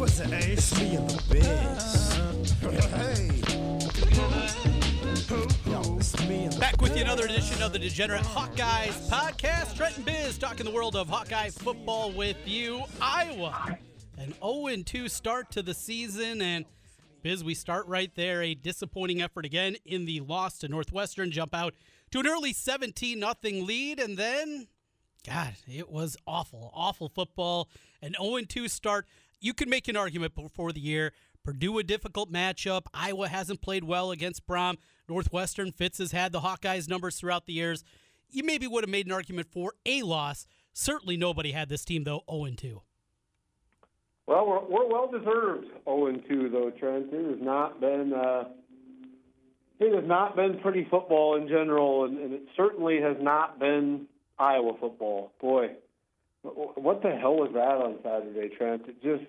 was it, Ace? Me and the biz. Hey. Yo, it's me and the Back with you another edition of the Degenerate Hawkeyes podcast. Trenton Biz talking the world of Hawkeye football with you. Iowa, an 0-2 start to the season, and Biz, we start right there. A disappointing effort again in the loss to Northwestern. Jump out to an early 17 nothing lead, and then, God, it was awful, awful football. An 0-2 start. You could make an argument before the year. Purdue a difficult matchup. Iowa hasn't played well against Brohm. Northwestern Fitz has had the Hawkeyes numbers throughout the years. You maybe would have made an argument for a loss. Certainly nobody had this team though 0 2. Well, we're, we're well deserved 0 2 though, Trent. It has not been uh, it has not been pretty football in general, and, and it certainly has not been Iowa football. Boy, what the hell was that on Saturday, Trent? It just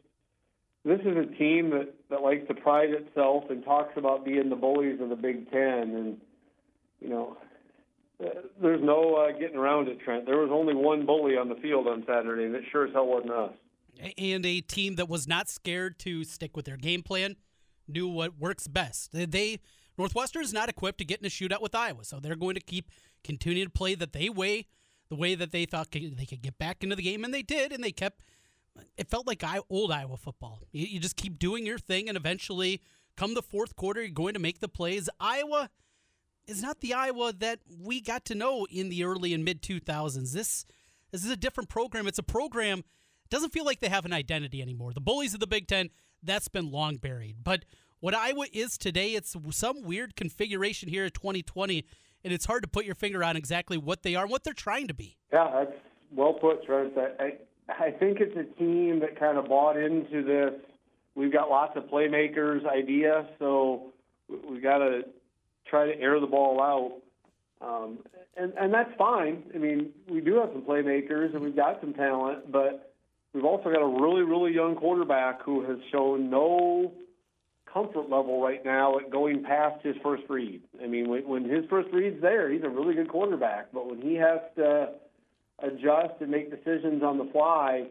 this is a team that, that likes to pride itself and talks about being the bullies of the Big Ten, and you know, there's no uh, getting around it, Trent. There was only one bully on the field on Saturday, and it sure as hell wasn't us. And a team that was not scared to stick with their game plan, knew what works best. They, they Northwestern is not equipped to get in a shootout with Iowa, so they're going to keep continuing to play that they way, the way that they thought they could get back into the game, and they did, and they kept. It felt like old Iowa football. You, just keep doing your thing, and eventually, come the fourth quarter, you're going to make the plays. Iowa is not the Iowa that we got to know in the early and mid 2000s. This this is a different program. It's a program doesn't feel like they have an identity anymore. The bullies of the Big 10, that's been long buried. But what Iowa is today, it's some weird configuration here in 2020 and it's hard to put your finger on exactly what they are and what they're trying to be. Yeah, that's well put, Trent. I, I, I think it's a team that kind of bought into this. We've got lots of playmakers idea, so we got to try to air the ball out. Um, and, and that's fine. I mean, we do have some playmakers and we've got some talent, but we've also got a really, really young quarterback who has shown no comfort level right now at going past his first read. I mean, when, when his first read's there, he's a really good quarterback, but when he has to adjust and make decisions on the fly,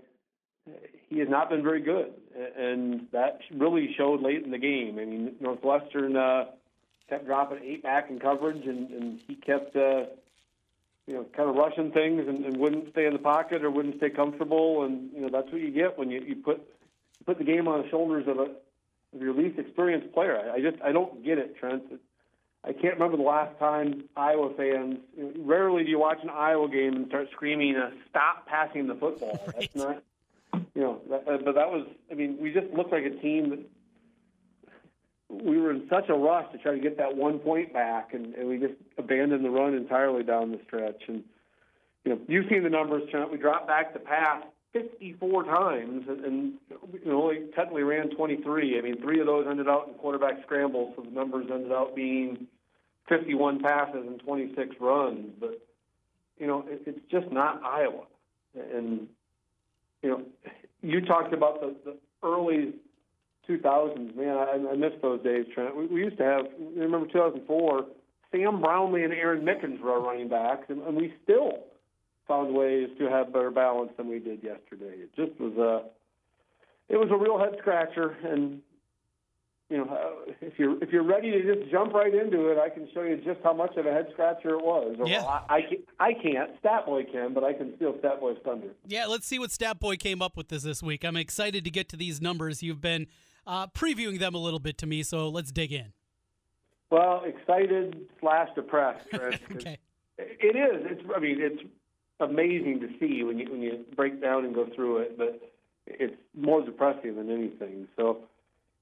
he has not been very good, and that really showed late in the game. I mean, Northwestern uh, kept dropping eight back in coverage, and, and he kept, uh, you know, kind of rushing things and, and wouldn't stay in the pocket or wouldn't stay comfortable, and you know that's what you get when you, you put put the game on the shoulders of a of your least experienced player. I, I just I don't get it, Trent. I can't remember the last time Iowa fans. You know, rarely do you watch an Iowa game and start screaming, uh, "Stop passing the football!" Right. That's not, you know. That, uh, but that was. I mean, we just looked like a team that we were in such a rush to try to get that one point back, and, and we just abandoned the run entirely down the stretch. And you know, you've seen the numbers, Trent. We dropped back to pass 54 times, and, and you know, only technically ran 23. I mean, three of those ended out in quarterback scrambles, so the numbers ended up being 51 passes and 26 runs. But you know, it, it's just not Iowa. And you know, you talked about the, the early 2000s. Man, I, I miss those days, Trent. We, we used to have. Remember 2004? Sam Brownlee and Aaron Mickens were our running backs, and, and we still found ways to have better balance than we did yesterday. It just was a, it was a real head scratcher, and you know, uh, if you're if you're ready to just jump right into it, I can show you just how much of a head scratcher it was. Yeah. I, I, can't, I can't. Statboy can, but I can steal Statboy's thunder. Yeah, let's see what Stat Boy came up with this this week. I'm excited to get to these numbers. You've been uh, previewing them a little bit to me, so let's dig in. Well, excited slash depressed, Okay. It is. It's. I mean, it's amazing to see when you when you break down and go through it, but it's more depressing than anything. So,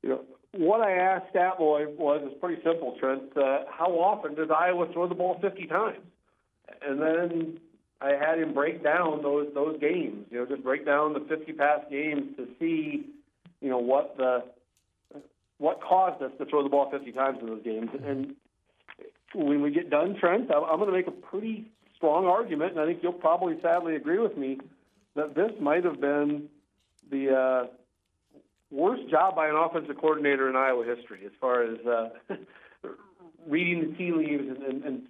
you know, what I asked Statboy was is pretty simple, Trent. Uh, how often does Iowa throw the ball 50 times? And then I had him break down those those games. You know, just break down the 50 pass games to see, you know, what the what caused us to throw the ball 50 times in those games. And when we get done, Trent, I'm going to make a pretty strong argument, and I think you'll probably sadly agree with me that this might have been the uh, worst job by an offensive coordinator in Iowa history as far as uh, reading the tea leaves and, and,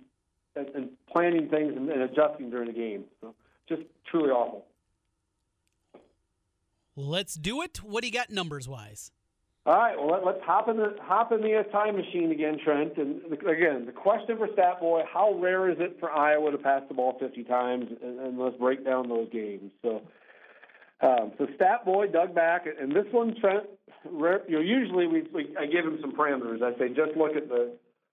and, and planning things and, and adjusting during the game. So just truly awful. Let's do it. What do you got numbers wise? All right, well let, let's hop in the hop in the uh, time machine again, Trent. And again, the question for Stat Boy: How rare is it for Iowa to pass the ball 50 times? And, and let's break down those games. So, um, so Stat Boy dug back, and this one, Trent. Rare, you know, usually we, we I give him some parameters. I say just look at the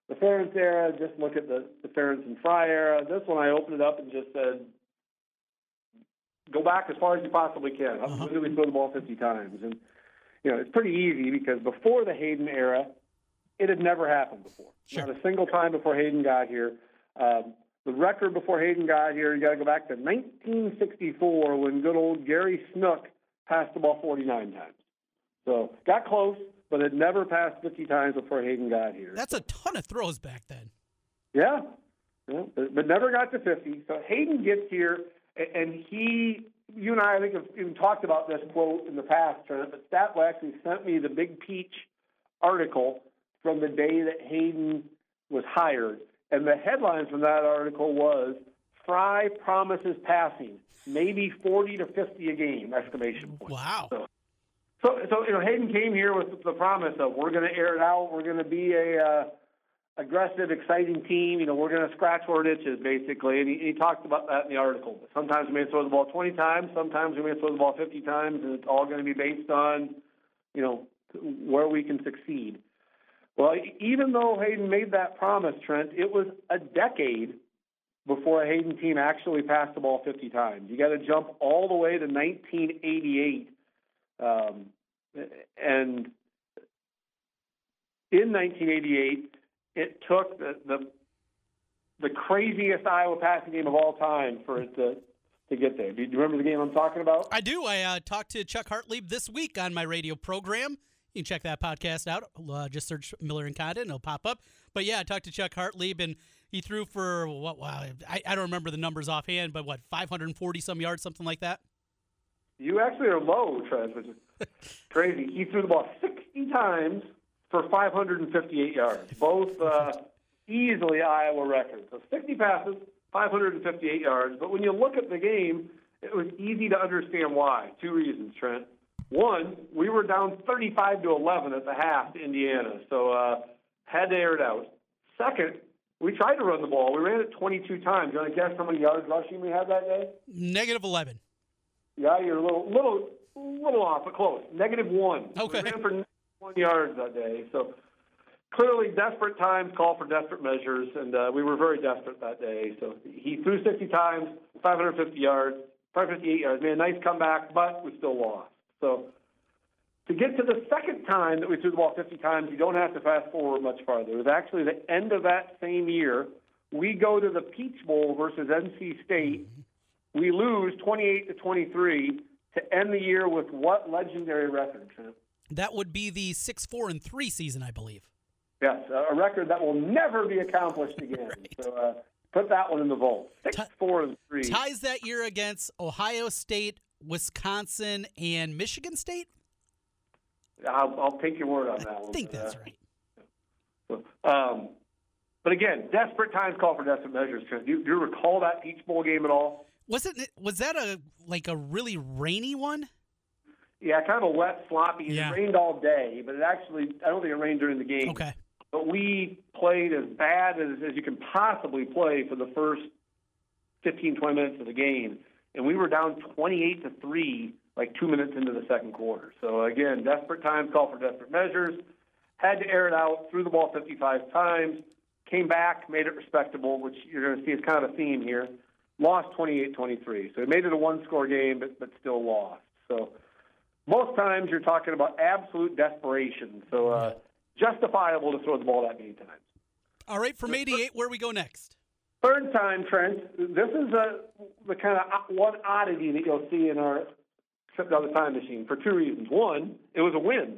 the Ferentz era, just look at the the Ferentz and Fry era. This one, I opened it up and just said, go back as far as you possibly can. How Uh-huh. did we throw the ball 50 times? And you know, it's pretty easy because before the Hayden era, it had never happened before. Sure. Not a single time before Hayden got here. Um, the record before Hayden got here, you got to go back to 1964 when good old Gary Snook passed the ball 49 times. So got close, but it never passed 50 times before Hayden got here. That's a ton of throws back then. Yeah, yeah but, but never got to 50. So Hayden gets here, and he, you and I, I think, have even talked about this quote in the past, Trent, but Statler actually sent me the Big Peach article from the day that Hayden was hired. And the headline from that article was, Fry promises passing, maybe 40 to 50 a game, exclamation point. Wow. So, so, so you know, Hayden came here with the promise of we're going to air it out. We're going to be a uh, aggressive, exciting team. You know, we're going to scratch our itches, basically. And he, he talked about that in the article. Sometimes we may throw the ball 20 times. Sometimes we may throw the ball 50 times, and it's all going to be based on, you know, where we can succeed. Well, even though Hayden made that promise, Trent, it was a decade before a Hayden team actually passed the ball 50 times. You got to jump all the way to 1988. Um, and in 1988, it took the, the the craziest Iowa passing game of all time for it to to get there. Do you remember the game I'm talking about? I do. I uh, talked to Chuck Hartlieb this week on my radio program. You can check that podcast out. Uh, just search Miller and Condon, it'll pop up. But yeah, I talked to Chuck Hartlieb, and he threw for what? Wow, I, I don't remember the numbers offhand, but what, 540 some yards, something like that. You actually are low, Trent, which is crazy. He threw the ball 60 times for 558 yards, both uh, easily Iowa records. So 60 passes, 558 yards. But when you look at the game, it was easy to understand why. Two reasons, Trent. One, we were down 35 to 11 at the half to Indiana, so uh, had to air it out. Second, we tried to run the ball. We ran it 22 times. You want to guess how many yards rushing we had that day? Negative 11. Yeah, you're a little, little, little off, but close. Negative one. Okay. We ran for one yards that day. So clearly, desperate times call for desperate measures, and uh, we were very desperate that day. So he threw 60 times, 550 yards, 558 yards. Made a nice comeback, but we still lost. So to get to the second time that we threw the ball 50 times, you don't have to fast forward much farther. It was actually the end of that same year. We go to the Peach Bowl versus NC State. We lose 28 to 23 to end the year with what legendary record, Trent? That would be the 6 4 and 3 season, I believe. Yes, a record that will never be accomplished again. So uh, put that one in the vault. Six, Ti- four, and three. Ties that year against Ohio State, Wisconsin, and Michigan State? I'll, I'll take your word on that I one. think that's uh, right. Um, but again, desperate times call for desperate measures. Do you, do you recall that Peach Bowl game at all? Wasn't it? Was that a like a really rainy one? Yeah, kind of a wet, sloppy. Yeah. It rained all day, but it actually, I don't think it rained during the game. Okay. But we played as bad as, as you can possibly play for the first 15, 20 minutes of the game. And we were down 28 to 3 like two minutes into the second quarter. So, again, desperate times call for desperate measures. Had to air it out, threw the ball 55 times, came back, made it respectable, which you're going to see is kind of a theme here. Lost 28 23. So, it made it a one score game, but, but still lost. So, most times you're talking about absolute desperation. So, uh, justifiable to throw the ball that many times. All right, from 88, where we go next? Third time, Trent. This is a, the kind of one oddity that you'll see in our trip down the time machine for two reasons. One, it was a win,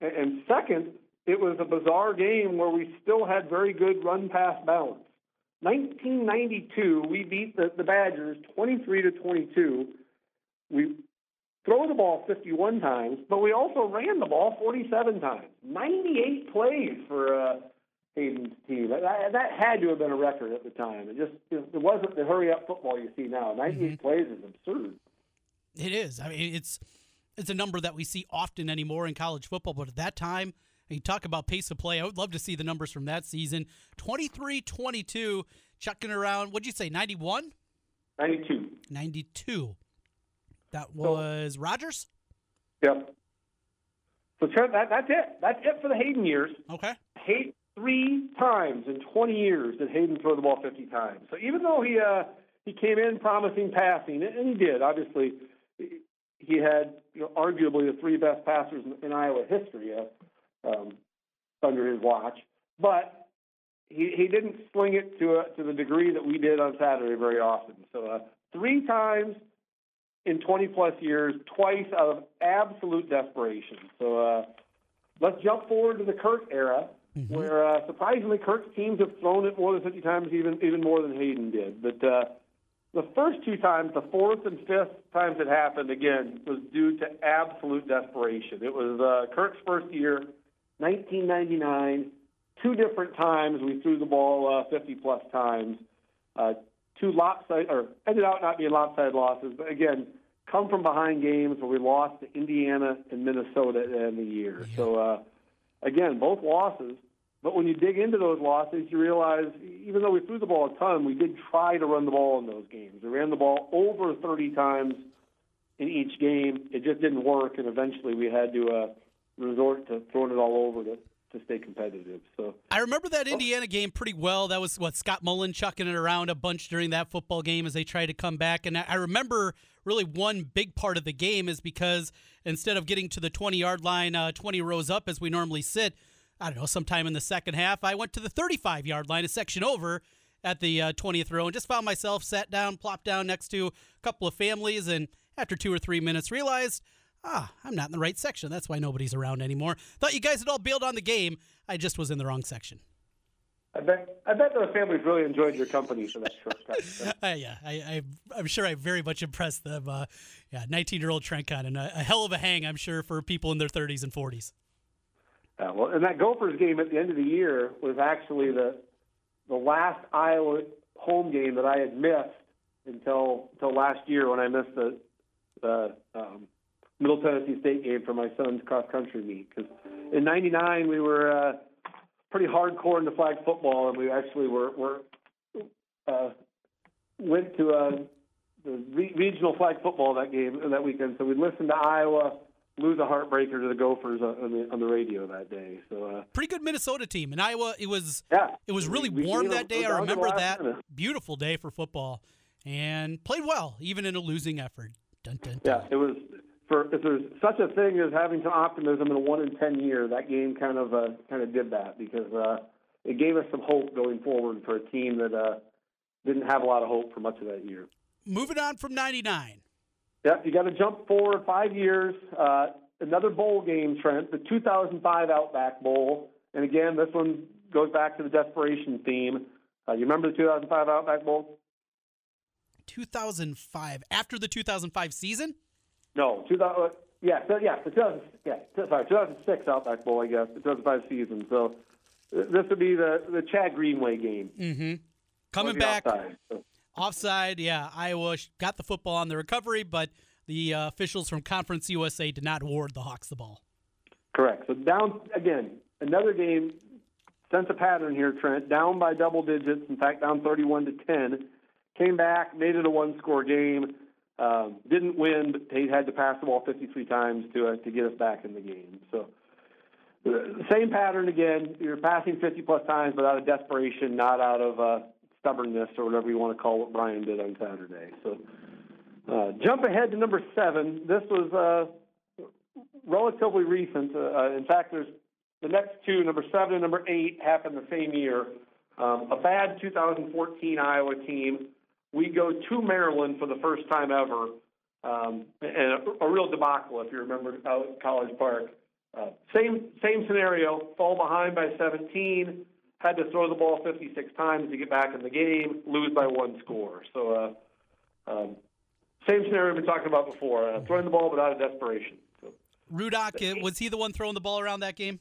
and, and second, it was a bizarre game where we still had very good run pass balance. 1992, we beat the, the Badgers 23 to 22. We throw the ball 51 times, but we also ran the ball 47 times. 98 plays for uh, Hayden's team. That, that had to have been a record at the time. It just it wasn't the hurry up football you see now. 98 plays is absurd. It is. I mean, it's it's a number that we see often anymore in college football, but at that time, you talk about pace of play. I would love to see the numbers from that season. 23 22, chucking around, what'd you say, 91? 92. 92. That was Rogers? Yep. So that, that's it. That's it for the Hayden years. Okay. Hayden three times in 20 years did Hayden throw the ball 50 times. So even though he uh, he came in promising passing, and he did, obviously, he had you know, arguably the three best passers in, in Iowa history uh, um, under his watch, but he he didn't sling it to a, to the degree that we did on Saturday very often. So uh, three times in 20 plus years, twice out of absolute desperation. So uh, let's jump forward to the Kirk era, mm-hmm. where uh, surprisingly Kirk's teams have thrown it more than 50 times, even even more than Hayden did. But uh, the first two times, the fourth and fifth times it happened, again, was due to absolute desperation. It was uh, Kirk's first year, 1999. Two different times we threw the ball uh, 50 plus times. Uh, two lopsided, or ended out not being lopsided losses, but again, come from behind games where we lost to Indiana and Minnesota at the end of the year. Yeah. So, uh, again, both losses. But when you dig into those losses, you realize even though we threw the ball a ton, we did try to run the ball in those games. We ran the ball over 30 times in each game. It just didn't work, and eventually we had to uh, resort to throwing it all over to to stay competitive. So I remember that Indiana game pretty well. That was what Scott Mullen chucking it around a bunch during that football game as they tried to come back. And I remember really one big part of the game is because instead of getting to the 20 yard line, uh, 20 rows up as we normally sit, I don't know, sometime in the second half, I went to the 35 yard line, a section over at the uh, 20th row, and just found myself sat down, plopped down next to a couple of families, and after two or three minutes realized ah, I'm not in the right section. That's why nobody's around anymore. Thought you guys had all bailed on the game. I just was in the wrong section. I bet I bet those families really enjoyed your company for that short time. uh, yeah, I, I, am sure I very much impressed them. Uh, yeah, 19 year old Trent Condon, a, a, hell of a hang, I'm sure, for people in their 30s and 40s. Uh, well, and that Gophers game at the end of the year was actually the the last Iowa home game that I had missed until until last year when I missed the the um, Middle Tennessee State game for my son's cross country meet. Because in '99 we were uh, pretty hardcore into flag football, and we actually were, were uh, went to uh, the re- regional flag football that game that weekend. So we listened to Iowa lose a heartbreaker to the Gophers on the on the radio that day. So uh, pretty good Minnesota team in Iowa. It was yeah. It was really we, warm we, that day. I remember that minute. beautiful day for football, and played well even in a losing effort. Dun, dun, dun. Yeah, it was for if there's such a thing as having some optimism in a one in ten year, that game kind of uh, kind of did that because uh, it gave us some hope going forward for a team that uh, didn't have a lot of hope for much of that year. Moving on from '99. Yep, you got to jump forward five years. Uh, another bowl game, Trent, the 2005 Outback Bowl, and again, this one goes back to the desperation theme. Uh, you remember the 2005 Outback Bowl? 2005 after the 2005 season. No, 2000. Uh, yeah, so, yeah, the 2000, yeah, sorry, 2006 Outback Bowl, I guess, the 2005 season. So this would be the the Chad Greenway game. Mm-hmm. Coming back offside, so. offside, yeah. Iowa got the football on the recovery, but the uh, officials from Conference USA did not award the Hawks the ball. Correct. So down again, another game. Sense a pattern here, Trent. Down by double digits. In fact, down 31 to 10. Came back, made it a one-score game. Um, didn't win, but they had to pass the ball 53 times to uh, to get us back in the game. So the same pattern again. You're passing 50 plus times, but out of desperation, not out of uh, stubbornness or whatever you want to call what Brian did on Saturday. So uh, jump ahead to number seven. This was uh, relatively recent. Uh, uh in fact, there's the next two, number seven and number eight, happened the same year. Um, a bad 2014 Iowa team we go to Maryland for the first time ever, um, and a, a, real debacle if you remember out at College Park. Uh, same same scenario, fall behind by 17, had to throw the ball 56 times to get back in the game, lose by one score. So, uh, um, same scenario we've been talking about before, uh, throwing the ball but out of desperation. So. Rudock, was he the one throwing the ball around that game?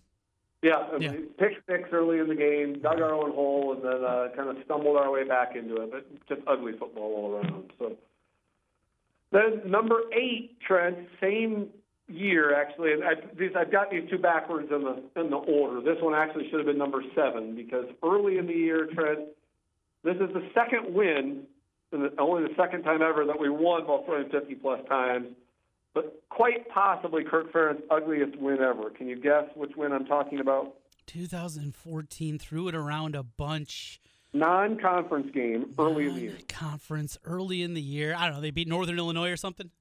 Yeah, yeah. pick six early in the game, dug our own hole, and then uh, kind of stumbled our way back into it. But just ugly football all around. So then number eight, Trent, same year, actually, and I, these, I've got these two backwards in the in the order. This one actually should have been number seven because early in the year, Trent, this is the second win, and the, only the second time ever that we won while throwing 50 plus times, but quite possibly Kirk Ferentz' ugliest win ever. Can you guess which win I'm talking about? 2014 threw it around a bunch. Non-conference game early in the year. Conference early in the year. I don't know. They beat Northern Illinois or something.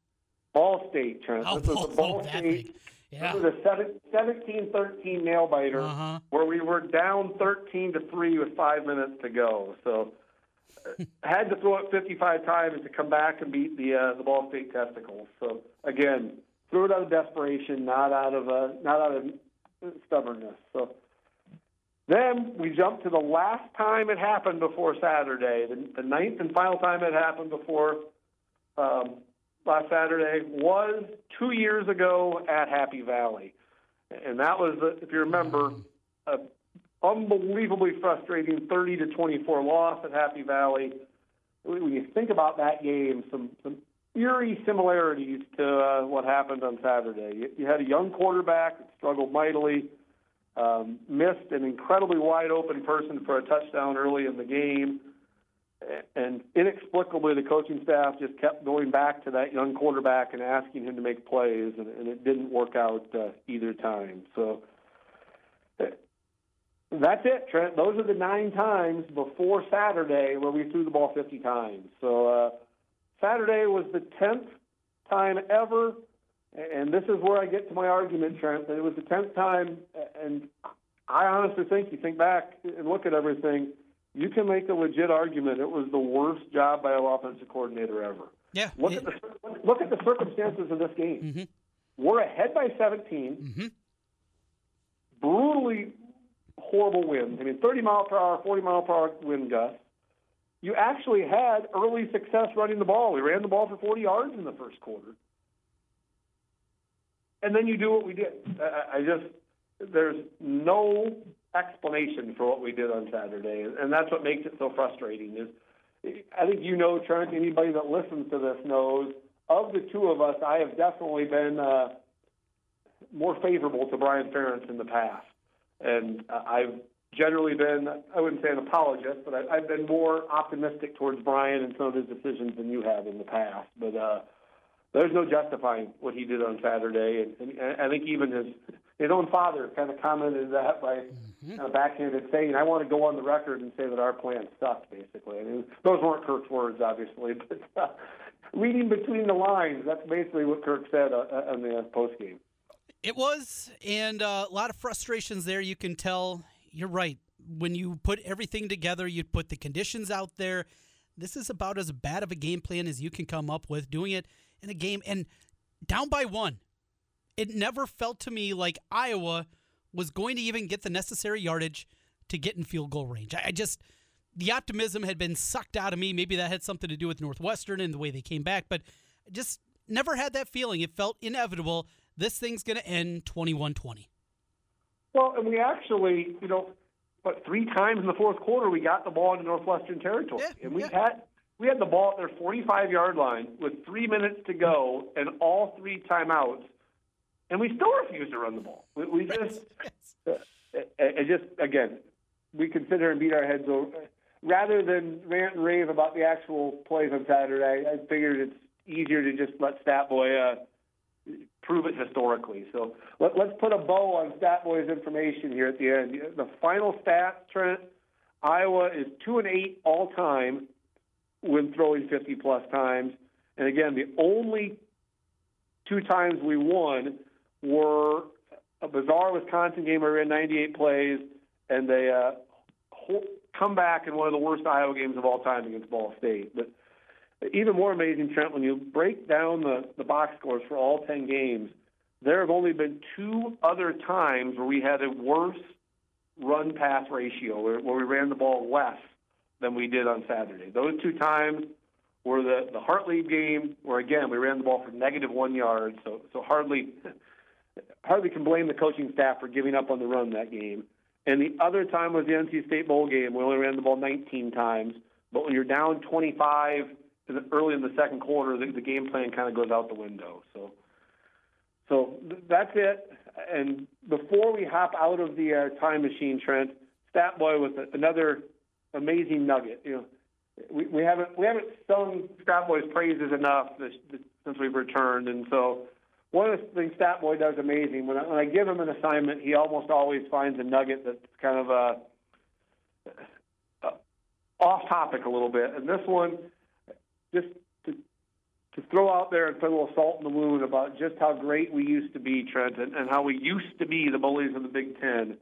Ball State, Trent. Oh, this was Ball- the Ball that State. Yeah. This was a 17-13 nail biter Uh-huh. where we were down 13 to three with five minutes to go. So had to throw it 55 times to come back and beat the uh, the Ball State Testicles. So again, threw it out of desperation, not out of uh, not out of stubbornness. So then we jumped to the last time it happened before Saturday, the, the ninth and final time it happened before um, last Saturday was two years ago at Happy Valley, and that was, if you remember, unbelievably frustrating 30 to 24 loss at Happy Valley. When you think about that game, some some eerie similarities to uh, what happened on Saturday. You, you had a young quarterback that struggled mightily, um, missed an incredibly wide open person for a touchdown early in the game and inexplicably the coaching staff just kept going back to that young quarterback and asking him to make plays and, and it didn't work out uh, either time so that's it trent those are the nine times before saturday where we threw the ball 50 times so uh, saturday was the 10th time ever and this is where i get to my argument trent that it was the 10th time and i honestly think you think back and look at everything you can make a legit argument it was the worst job by an offensive coordinator ever. Yeah. Look at the look at the circumstances of this game. Mhm. We're ahead by 17. Mhm. Brutally horrible wind. I mean, 30 mile per hour, 40 mile per hour wind gusts. You actually had early success running the ball. We ran the ball for 40 yards in the first quarter. And then you do what we did. I, I just there's no explanation for what we did on Saturday, and that's what makes it so frustrating. Is I think you know, Trent. Anybody that listens to this knows. Of the two of us, I have definitely been uh, more favorable to Brian Ferentz in the past, and uh, I've generally been I wouldn't say an apologist, but I, I've been more optimistic towards Brian and some of his decisions than you have in the past. But uh, there's no justifying what he did on Saturday, and, and I think even his his own father kind of commented that by kind of backhanded saying, "I want to go on the record and say that our plan sucked." Basically, I mean, those weren't Kirk's words, obviously, but uh, reading between the lines, that's basically what Kirk said uh, uh, on the post game. It was, and uh, a lot of frustrations there. You can tell. You're right. When you put everything together, you put the conditions out there. This is about as bad of a game plan as you can come up with. Doing it in a game and down by one. It never felt to me like Iowa was going to even get the necessary yardage to get in field goal range. I I just the optimism had been sucked out of me. Maybe that had something to do with Northwestern and the way they came back, but I just never had that feeling. It felt inevitable. This thing's going to end 21 20. Well, and we actually, you know, but three times in the fourth quarter we got the ball into Northwestern territory, Yeah, and we yeah. had we had the ball at their 45 yard line with three minutes to go and all three timeouts, and we still refused to run the ball. We, we just, uh, I just again, we here and beat our heads over. Rather than rant and rave about the actual plays on Saturday, I figured it's easier to just let Statboy uh, prove it historically. So let, let's put a bow on Statboy's information here at the end. The final stats, Trent, Iowa is two and eight all time when throwing 50 plus times. And again, the only two times we won were a bizarre Wisconsin game where we ran 98 plays and a uh, whole comeback in one of the worst Iowa games of all time against Ball State. But even more amazing, Trent, when you break down the, the box scores for all 10 games, there have only been two other times where we had a worse run pass ratio, where, where we ran the ball less than we did on Saturday. Those two times were the, the Hartlieb game, where again we ran the ball for negative one yard. So so hardly hardly can blame the coaching staff for giving up on the run that game. And the other time was the NC State bowl game. We only ran the ball 19 times. But when you're down 25 in the, early in the second quarter, the, the game plan kind of goes out the window. So so th- that's it. And before we hop out of the uh, time machine, Trent, Stat Boy with a, another amazing nugget. You know, we, we haven't we haven't sung Stat Boy's praises enough this, this, since we've returned, and so one of the things Stat Boy does amazing when I, when I give him an assignment, he almost always finds a nugget that's kind of a, a off topic a little bit. And this one, just to to throw out there and put a little salt in the wound about just how great we used to be, Trent, and, and how we used to be the bullies of the Big Ten.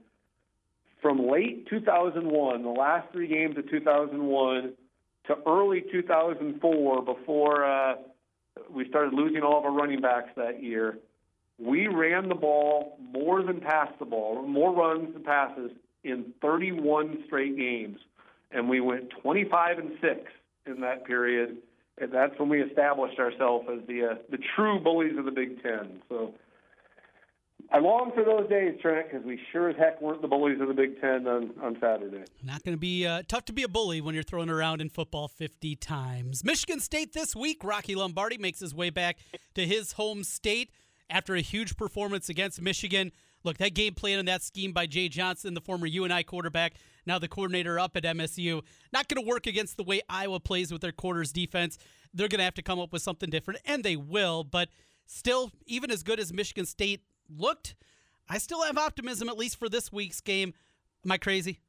From late 2001, the last three games of 2001, to early 2004, before uh, we started losing all of our running backs that year, we ran the ball more than passed the ball, more runs than passes in 31 straight games, and we went 25 and six in that period and that's when we established ourselves as the uh, the true bullies of the Big Ten. So I long for those days, Trent, because we sure as heck weren't the bullies of the Big Ten on, on Saturday. Not going to be uh, tough to be a bully when you're thrown around in football 50 times. Michigan State this week, Rocky Lombardi makes his way back to his home state after a huge performance against Michigan. Look, that game plan and that scheme by Jay Johnson, the former UNI quarterback, now the coordinator up at MSU, not going to work against the way Iowa plays with their quarters defense. They're going to have to come up with something different, and they will. But still, even as good as Michigan State looked, I still have optimism, at least for this week's game. Am I crazy?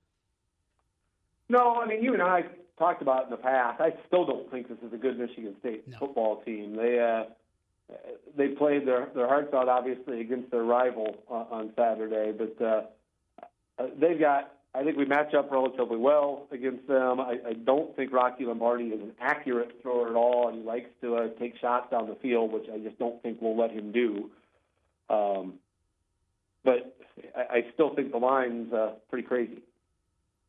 No, I mean, you and I talked about it in the past. I still don't think this is a good Michigan State No. football team. They uh, they played their their hearts out, obviously, against their rival on, Saturday, but uh, they've got. I think we match up relatively well against them. I, I don't think Rocky Lombardi is an accurate thrower at all, and he likes to uh, take shots down the field, which I just don't think we'll let him do. Um, but I, I still think the line's uh, pretty crazy.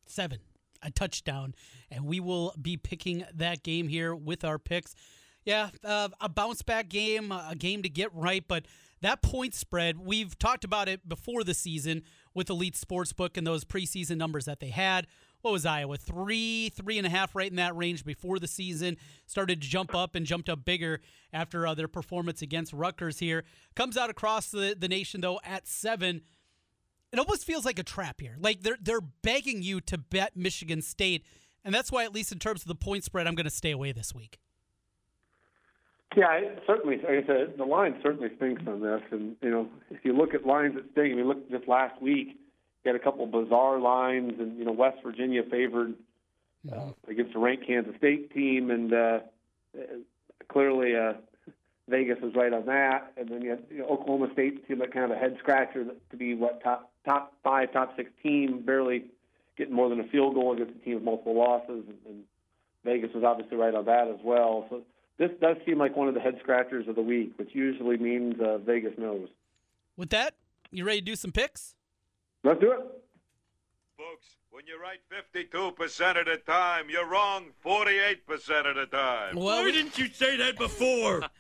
seven, a touchdown, and we will be picking that game here with our picks. Yeah, uh, a bounce back game, a game to get right, but that point spread, we've talked about it before the season with Elite Sportsbook and those preseason numbers that they had. What was Iowa? Three, three and a half, right in that range before the season. Started to jump up and jumped up bigger after uh, their performance against Rutgers here. Comes out across the, the nation, though, at seven it almost feels like a trap here. Like they're they're begging you to bet Michigan State, and that's why, at least in terms of the point spread, I'm going to stay away this week. Yeah, it certainly. Like I said, the line certainly stinks on this. And you know, if you look at lines that stink, I mean, look just last week, you had a couple bizarre lines, and you know, West Virginia favored uh, against a ranked Kansas State team, and uh, uh, clearly uh, Vegas was right on that. And then you had you know, Oklahoma State seemed like kind of a head scratcher to be what top top five, top six team, barely getting more than a field goal against a team with multiple losses, and, and Vegas was obviously right on that as well. So this does seem like one of the head scratchers of the week, which usually means uh, Vegas knows. With that, you ready to do some picks? Let's do it. Folks, when you're right 52% of the time, you're wrong 48% of the time. Well, we, didn't you say that before?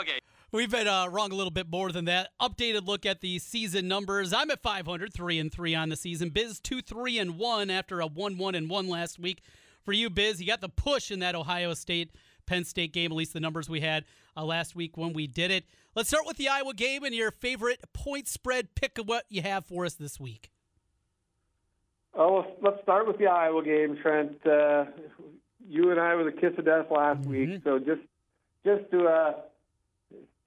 Okay. we've been uh, wrong a little bit more than that. Updated look at the season numbers. I'm at 500, three and three on the season. Biz two, three and one after a one, one and one last week. For you, Biz, you got the push in that Ohio State Penn State game, at least the numbers we had uh, last week when we did it. Let's start with the Iowa game and your favorite point spread pick of what you have for us this week. Oh, let's, let's start with the Iowa game, Trent. Uh, you and I were the kiss of death last week, so just just to, uh,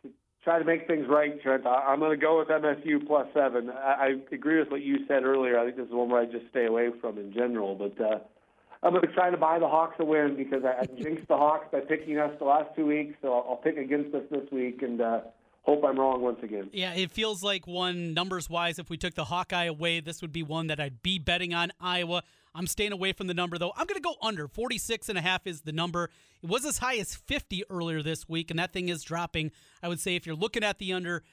to try to make things right, Trent, I, I'm going to go with MSU plus seven. I, I agree with what you said earlier. I think this is one where I just stay away from in general, but. I'm going to buy the Hawks a win because I, I jinxed the Hawks by picking us the last two weeks, so I'll, I'll pick against us this week and uh, hope I'm wrong once again. Yeah, it feels like one numbers wise. If we took the Hawkeye away, this would be one that I'd be betting on Iowa. I'm staying away from the number though. I'm going to go under 46 and a half is the number. It was as high as 50 earlier this week, and that thing is dropping. I would say if you're looking at the under,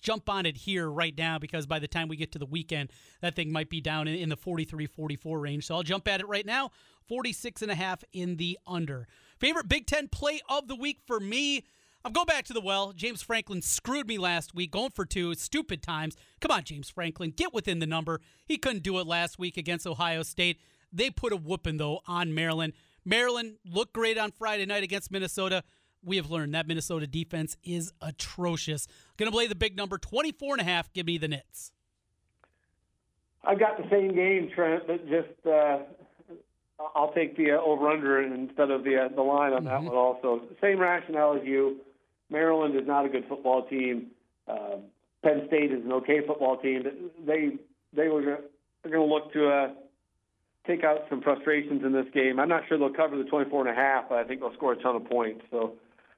jump on it here right now because by the time we get to the weekend, that thing might be down in, in the 43 44 range. So I'll jump at it right now. 46 and a half in the under. Favorite Big Ten play of the week for me. I'm going back to the well. James Franklin screwed me last week, going for two, stupid times. Come on, James Franklin, get within the number. He couldn't do it last week against Ohio State. They put a whooping, though, on Maryland. Maryland looked great on Friday night against Minnesota. We have learned that Minnesota defense is atrocious. Going to play the big number 24 and a half. Give me the Nits. I've got the same game, Trent, but just uh, I'll take the uh, over under instead of the uh, the line on that one. Also, same rationale as you. Maryland is not a good football team. Uh, Penn State is an okay football team. They they were gonna, they're going to look to uh, take out some frustrations in this game. I'm not sure they'll cover the 24 and a half, but I think they'll score a ton of points. So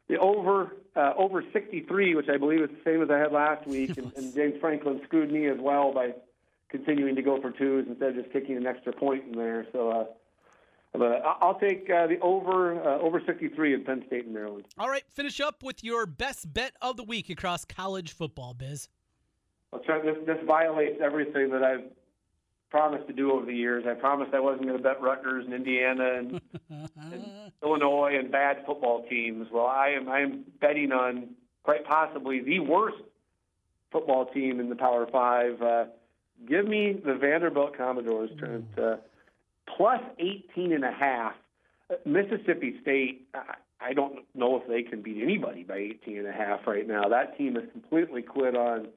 the over uh, over 63, which I believe is the same as I had last week, and, and James Franklin screwed me as well by continuing to go for twos instead of just kicking an extra point in there. So. Uh, but I'll take uh, the over uh, over 63 in Penn State and Maryland. All right, finish up with your best bet of the week across college football, Biz. I'll try, this, this violates everything that I've promised to do over the years. I promised I wasn't going to bet Rutgers and Indiana and, and Illinois and bad football teams. Well, I am I am betting on quite possibly the worst football team in the Power Five. Uh, give me the Vanderbilt Commodores, Trent. Uh, plus 18 and. Mississippi State, I don't know if they can beat anybody by 18 and a half right now. That team has completely quit on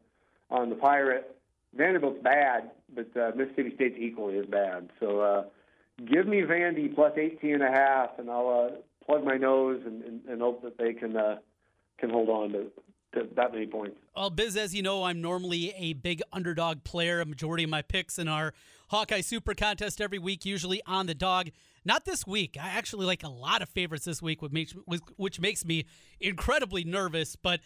on the Pirate. Vanderbilt's bad, but uh, Mississippi State's equally as bad. So uh, give me Vandy plus 18 and a half, and I'll uh, plug my nose and, and, and hope that they can uh, can hold on to that many points. Well, Biz, as you know, I'm normally a big underdog player. A majority of my picks in our Hawkeye Super Contest every week, usually on the dog. Not this week. I actually like a lot of favorites this week, which makes, which makes me incredibly nervous. But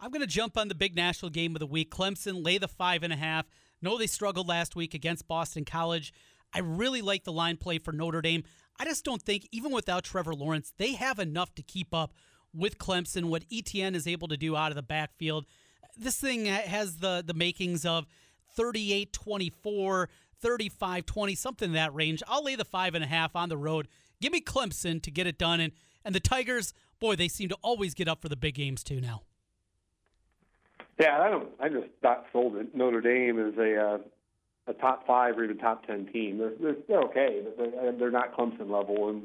I'm going to jump on the big national game of the week. Clemson lay the five and a half. No, they struggled last week against Boston College. I really like the line play for Notre Dame. I just don't think, even without Trevor Lawrence, they have enough to keep up with Clemson, what Etienne is able to do out of the backfield. This thing has the, the makings of 38 24, 35 20, something in that range. I'll lay the five and a half on the road. Give me Clemson to get it done. And, and the Tigers, boy, they seem to always get up for the big games too now. Yeah, I don't. I just not sold it. Notre Dame is a uh, a top five or even top ten team. They're they're, they're okay, but they're, they're not Clemson level. And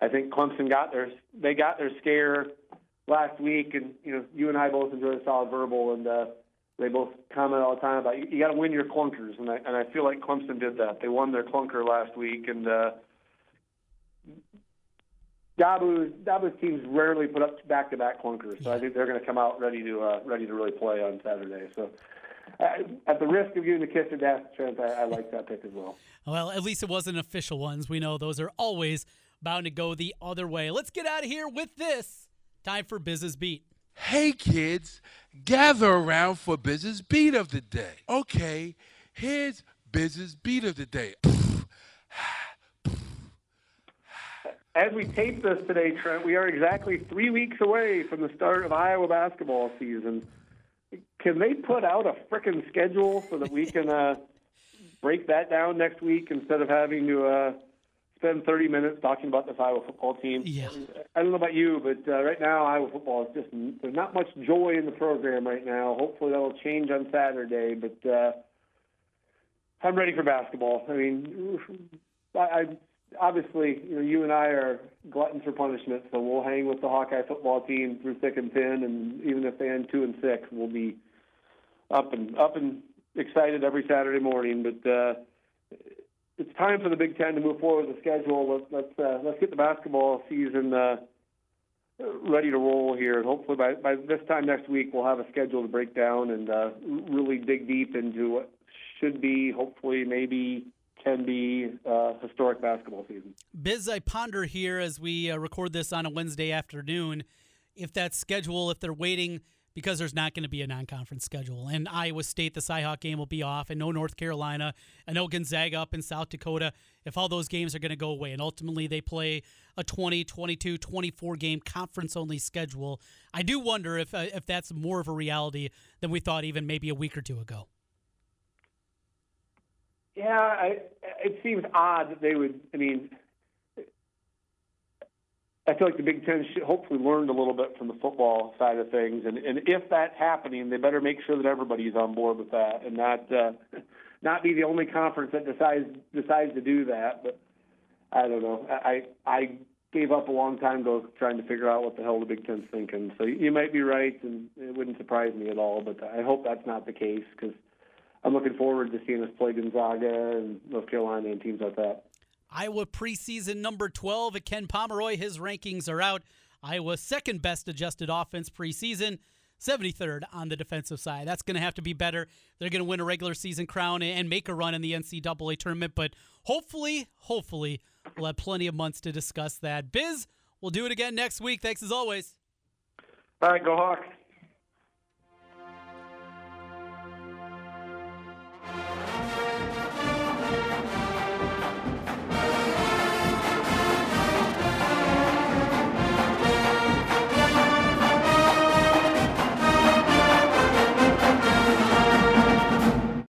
I think Clemson got their they got their scare last week, and you know you and I both enjoyed a solid verbal, and uh, they both comment all the time about you, you got to win your clunkers, and I and I feel like Clemson did that. They won their clunker last week, and uh, Dabo's Dabo's teams rarely put up back to back clunkers, so I think they're going to come out ready to uh, ready to really play on Saturday. So. Uh, at the risk of giving the kiss of death, Trent, I, I like that pick as well. Well, at least it wasn't official ones. We know those are always bound to go the other way. Let's get out of here with this. Time for Business Beat. Hey kids, gather around for Business Beat of the day. Okay, here's Business Beat of the day. As we tape this today, Trent, we are exactly three weeks away from the start of Iowa basketball season. Can they put out a frickin' schedule so that we can uh, break that down next week instead of having to uh, spend 30 minutes talking about this Iowa football team. Yeah. I don't know about you, but uh, right now Iowa football is just there's not much joy in the program right now. Hopefully that'll change on Saturday, but uh, I'm ready for basketball. I mean, I, I obviously you know you and I are gluttons for punishment, so we'll hang with the Hawkeye football team through thick and thin, and even if they end two and six, we'll be up and up and excited every Saturday morning. But uh, it's time for the Big Ten to move forward with the schedule. Let's let's, uh, let's get the basketball season uh, ready to roll here. And hopefully by by this time next week, we'll have a schedule to break down and uh, really dig deep into what should be, hopefully, maybe can be uh, historic basketball season. Biz, I ponder here as we uh, record this on a Wednesday afternoon, if that schedule, if they're waiting because there's not going to be a non-conference schedule. And Iowa State, the Cyhawk game will be off, and no North Carolina, and no Gonzaga up in South Dakota. If all those games are going to go away, and ultimately they play a 20, 22, 24 game conference-only schedule, I do wonder if uh, if that's more of a reality than we thought even maybe a week or two ago. Yeah, I, it seems odd that they would. I mean, I feel like the Big Ten should hopefully learned a little bit from the football side of things, and and if that's happening, they better make sure that everybody's on board with that, and not uh, not be the only conference that decides decides to do that. But I don't know. I I gave up a long time ago trying to figure out what the hell the Big Ten's thinking. So you might be right, and it wouldn't surprise me at all. But I hope that's not the case because I'm looking forward to seeing us play Gonzaga and North Carolina and teams like that. Iowa preseason number 12 at Ken Pomeroy. His rankings are out. Iowa's second best adjusted offense preseason, 73rd on the defensive side. That's going to have to be better. They're going to win a regular season crown and make a run in the NCAA tournament, but hopefully, hopefully, we'll have plenty of months to discuss that. Biz, we'll do it again next week. Thanks as always. All right, go Hawks. Thank you.